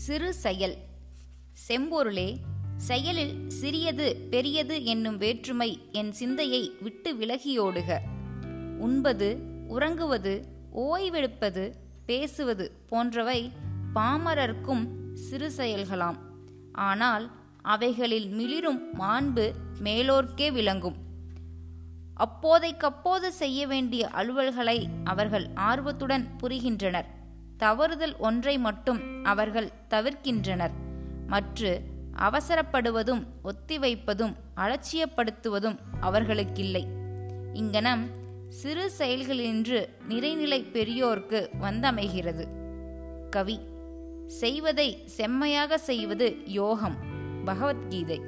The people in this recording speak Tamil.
சிறு செயல். செம்பொருளே செயலில் சிறியது பெரியது என்னும் வேற்றுமை என் சிந்தையை விட்டு விலகியோடுக. உண்பது உறங்குவது ஓய்வெடுப்பது பேசுவது போன்றவை பாமரர்க்கும் சிறு செயல்களாம். ஆனால் அவைகளில் மிளிரும் மாண்பு மேலோர்க்கே விளங்கும். அப்போதைக்கப்போது செய்ய வேண்டிய அலுவல்களை அவர்கள் ஆர்வத்துடன் புரிகின்றனர். தவறுதல் ஒன்றை மட்டும் அவர்கள் தவிர்க்கின்றனர். மற்று அவசரப்படுவதும் ஒத்திவைப்பதும் அலட்சியப்படுத்துவதும் அவர்களுக்கில்லை. இங்கனம் சிறு செயல்களின்று நிறைநிலை பெரியோர்க்கு வந்தமைகிறது. கவி செய்வதை செம்மையாக செய்வது யோகம் பகவத்கீதை.